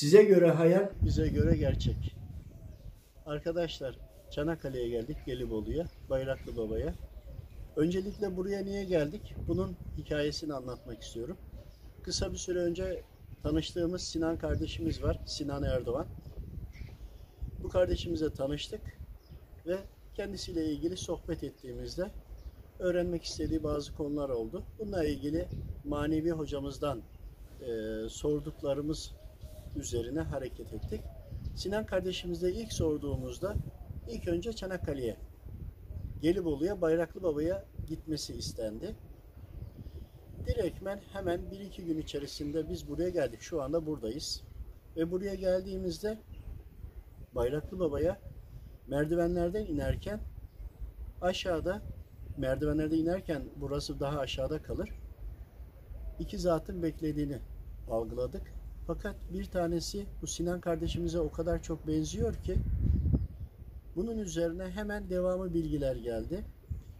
Size göre hayal, bize göre gerçek. Arkadaşlar Çanakkale'ye geldik, Gelibolu'ya, Bayraklı Baba'ya. Öncelikle buraya niye geldik? Bunun hikayesini anlatmak istiyorum. Kısa bir süre önce tanıştığımız Sinan kardeşimiz var, Sinan Erdoğan. Bu kardeşimize tanıştık ve kendisiyle ilgili sohbet ettiğimizde öğrenmek istediği bazı konular oldu. Bununla ilgili manevi hocamızdan e, sorduklarımız üzerine hareket ettik. Sinan kardeşimizle ilk sorduğumuzda ilk önce Çanakkale'ye, Gelibolu'ya, Bayraklı Baba'ya gitmesi istendi. Direktmen hemen bir iki gün içerisinde biz buraya geldik. Şu anda buradayız. Ve buraya geldiğimizde Bayraklı Baba'ya merdivenlerden inerken aşağıda merdivenlerde inerken burası daha aşağıda kalır. İki zatın beklediğini algıladık. Fakat bir tanesi bu Sinan kardeşimize o kadar çok benziyor ki bunun üzerine hemen devamı bilgiler geldi.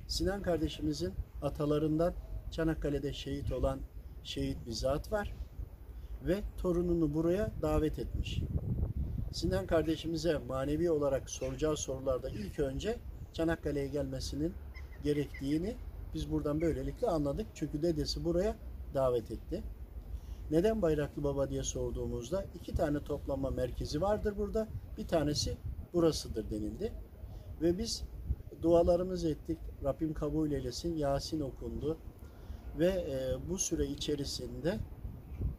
Sinan kardeşimizin atalarından Çanakkale'de şehit olan şehit bir zat var ve torununu buraya davet etmiş. Sinan kardeşimize manevi olarak soracağı sorularda ilk önce Çanakkale'ye gelmesinin gerektiğini biz buradan böylelikle anladık. Çünkü dedesi buraya davet etti. Neden Bayraklı Baba diye sorduğumuzda iki tane toplanma merkezi vardır burada. Bir tanesi burasıdır denildi. Ve biz dualarımızı ettik. Rabbim kabul eylesin. Yasin okundu. Ve e, bu süre içerisinde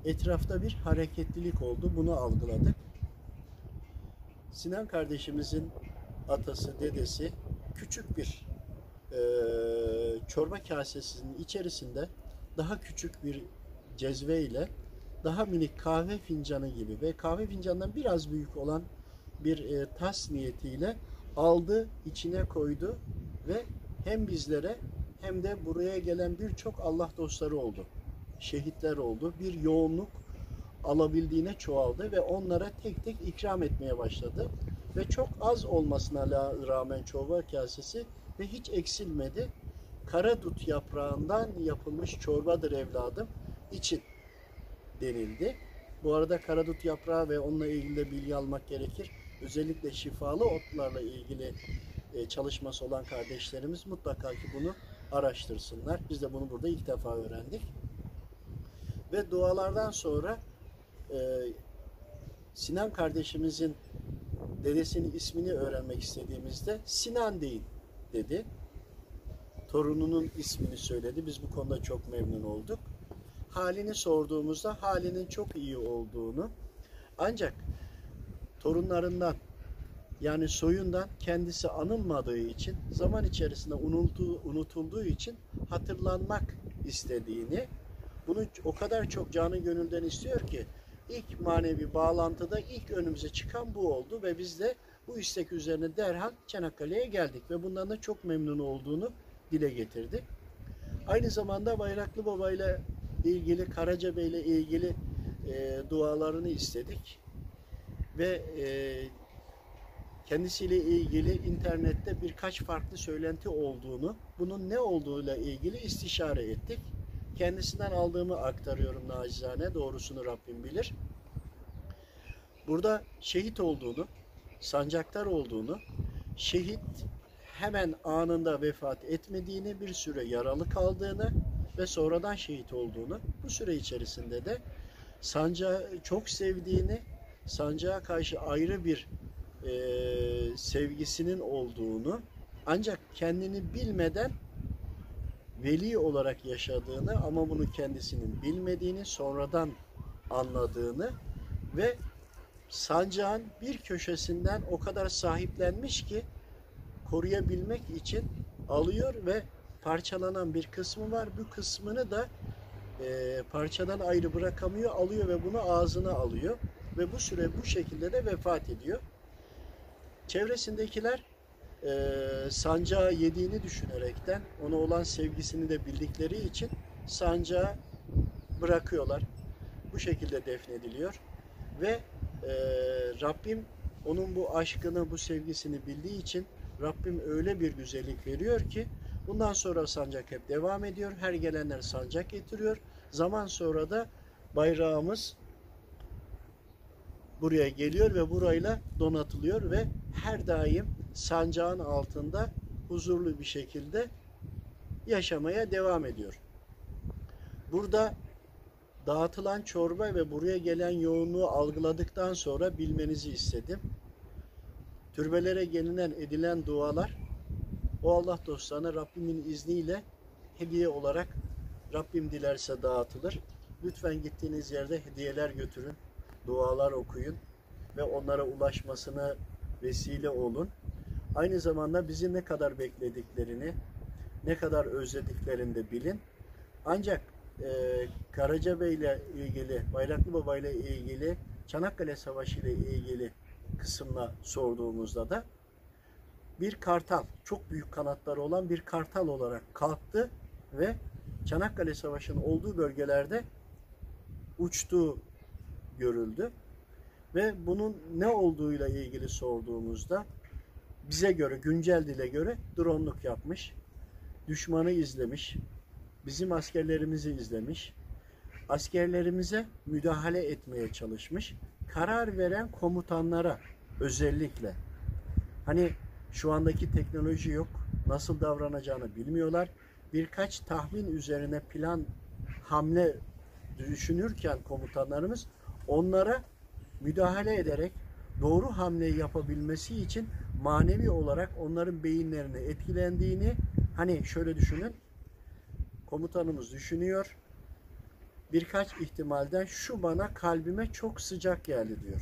etrafta bir hareketlilik oldu. Bunu algıladık. Sinan kardeşimizin atası, dedesi küçük bir e, çorba kasesinin içerisinde daha küçük bir cezve ile daha minik kahve fincanı gibi ve kahve fincanından biraz büyük olan bir e, tas niyetiyle aldı, içine koydu ve hem bizlere hem de buraya gelen birçok Allah dostları oldu. Şehitler oldu. Bir yoğunluk alabildiğine çoğaldı ve onlara tek tek ikram etmeye başladı. Ve çok az olmasına rağmen çorba kasesi ve hiç eksilmedi. Kara dut yaprağından yapılmış çorbadır evladım için denildi. Bu arada karadut yaprağı ve onunla ilgili de bilgi almak gerekir. Özellikle şifalı otlarla ilgili e, çalışması olan kardeşlerimiz mutlaka ki bunu araştırsınlar. Biz de bunu burada ilk defa öğrendik. Ve dualardan sonra e, Sinan kardeşimizin dedesinin ismini öğrenmek istediğimizde Sinan deyin dedi. Torununun ismini söyledi. Biz bu konuda çok memnun olduk. Halini sorduğumuzda halinin çok iyi olduğunu ancak torunlarından yani soyundan kendisi anılmadığı için zaman içerisinde unutulduğu, unutulduğu için hatırlanmak istediğini bunu o kadar çok canı gönülden istiyor ki ilk manevi bağlantıda ilk önümüze çıkan bu oldu ve biz de bu istek üzerine derhal Çanakkale'ye geldik ve bundan da çok memnun olduğunu dile getirdi. Aynı zamanda Bayraklı Baba ile ilgili Karaca Bey ile ilgili e, dualarını istedik ve e, kendisiyle ilgili internette birkaç farklı söylenti olduğunu, bunun ne olduğuyla ilgili istişare ettik. Kendisinden aldığımı aktarıyorum nacizane, doğrusunu Rabbim bilir. Burada şehit olduğunu, sancaktar olduğunu, şehit hemen anında vefat etmediğini, bir süre yaralı kaldığını ve sonradan şehit olduğunu, bu süre içerisinde de sancağı çok sevdiğini, sancağa karşı ayrı bir e, sevgisinin olduğunu, ancak kendini bilmeden veli olarak yaşadığını ama bunu kendisinin bilmediğini, sonradan anladığını ve sancağın bir köşesinden o kadar sahiplenmiş ki koruyabilmek için alıyor ve parçalanan bir kısmı var. Bu kısmını da e, parçadan ayrı bırakamıyor, alıyor ve bunu ağzına alıyor. Ve bu süre bu şekilde de vefat ediyor. Çevresindekiler e, sancağı yediğini düşünerekten ona olan sevgisini de bildikleri için sancağı bırakıyorlar. Bu şekilde defnediliyor. Ve e, Rabbim onun bu aşkını, bu sevgisini bildiği için Rabbim öyle bir güzellik veriyor ki bundan sonra sancak hep devam ediyor. Her gelenler sancak getiriyor. Zaman sonra da bayrağımız buraya geliyor ve burayla donatılıyor ve her daim sancağın altında huzurlu bir şekilde yaşamaya devam ediyor. Burada dağıtılan çorba ve buraya gelen yoğunluğu algıladıktan sonra bilmenizi istedim. Türbelere gelinen edilen dualar o Allah dostlarına Rabbimin izniyle hediye olarak Rabbim dilerse dağıtılır. Lütfen gittiğiniz yerde hediyeler götürün, dualar okuyun ve onlara ulaşmasına vesile olun. Aynı zamanda bizi ne kadar beklediklerini, ne kadar özlediklerini de bilin. Ancak e, Karacabey ile ilgili, Bayraklı Baba ile ilgili, Çanakkale Savaşı ile ilgili kısımla sorduğumuzda da bir kartal, çok büyük kanatları olan bir kartal olarak kalktı ve Çanakkale Savaşı'nın olduğu bölgelerde uçtuğu görüldü. Ve bunun ne olduğuyla ilgili sorduğumuzda bize göre, güncel dile göre dronluk yapmış, düşmanı izlemiş, bizim askerlerimizi izlemiş, askerlerimize müdahale etmeye çalışmış, karar veren komutanlara özellikle hani şu andaki teknoloji yok, nasıl davranacağını bilmiyorlar. Birkaç tahmin üzerine plan hamle düşünürken komutanlarımız onlara müdahale ederek doğru hamleyi yapabilmesi için manevi olarak onların beyinlerini etkilendiğini hani şöyle düşünün komutanımız düşünüyor birkaç ihtimalden şu bana kalbime çok sıcak geldi diyor.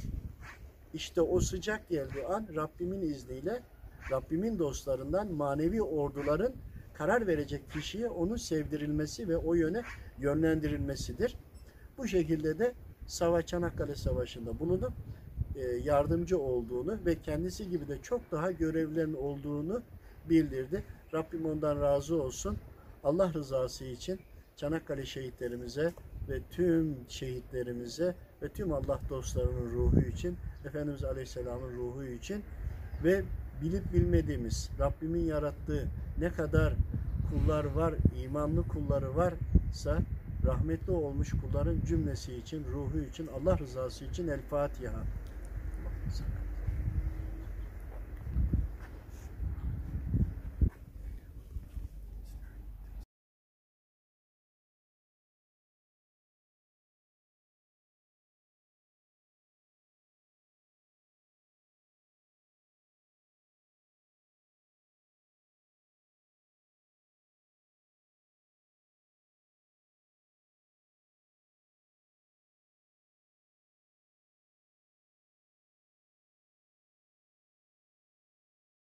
İşte o sıcak geldiği an Rabbimin izniyle Rabbimin dostlarından manevi orduların karar verecek kişiye onu sevdirilmesi ve o yöne yönlendirilmesidir. Bu şekilde de Savaş Çanakkale Savaşı'nda bulunup e, yardımcı olduğunu ve kendisi gibi de çok daha görevlerin olduğunu bildirdi. Rabbim ondan razı olsun. Allah rızası için Çanakkale şehitlerimize ve tüm şehitlerimize ve tüm Allah dostlarının ruhu için, Efendimiz Aleyhisselam'ın ruhu için ve bilip bilmediğimiz Rabbimin yarattığı ne kadar kullar var, imanlı kulları varsa rahmetli olmuş kulların cümlesi için, ruhu için, Allah rızası için El Fatiha. Allah'ım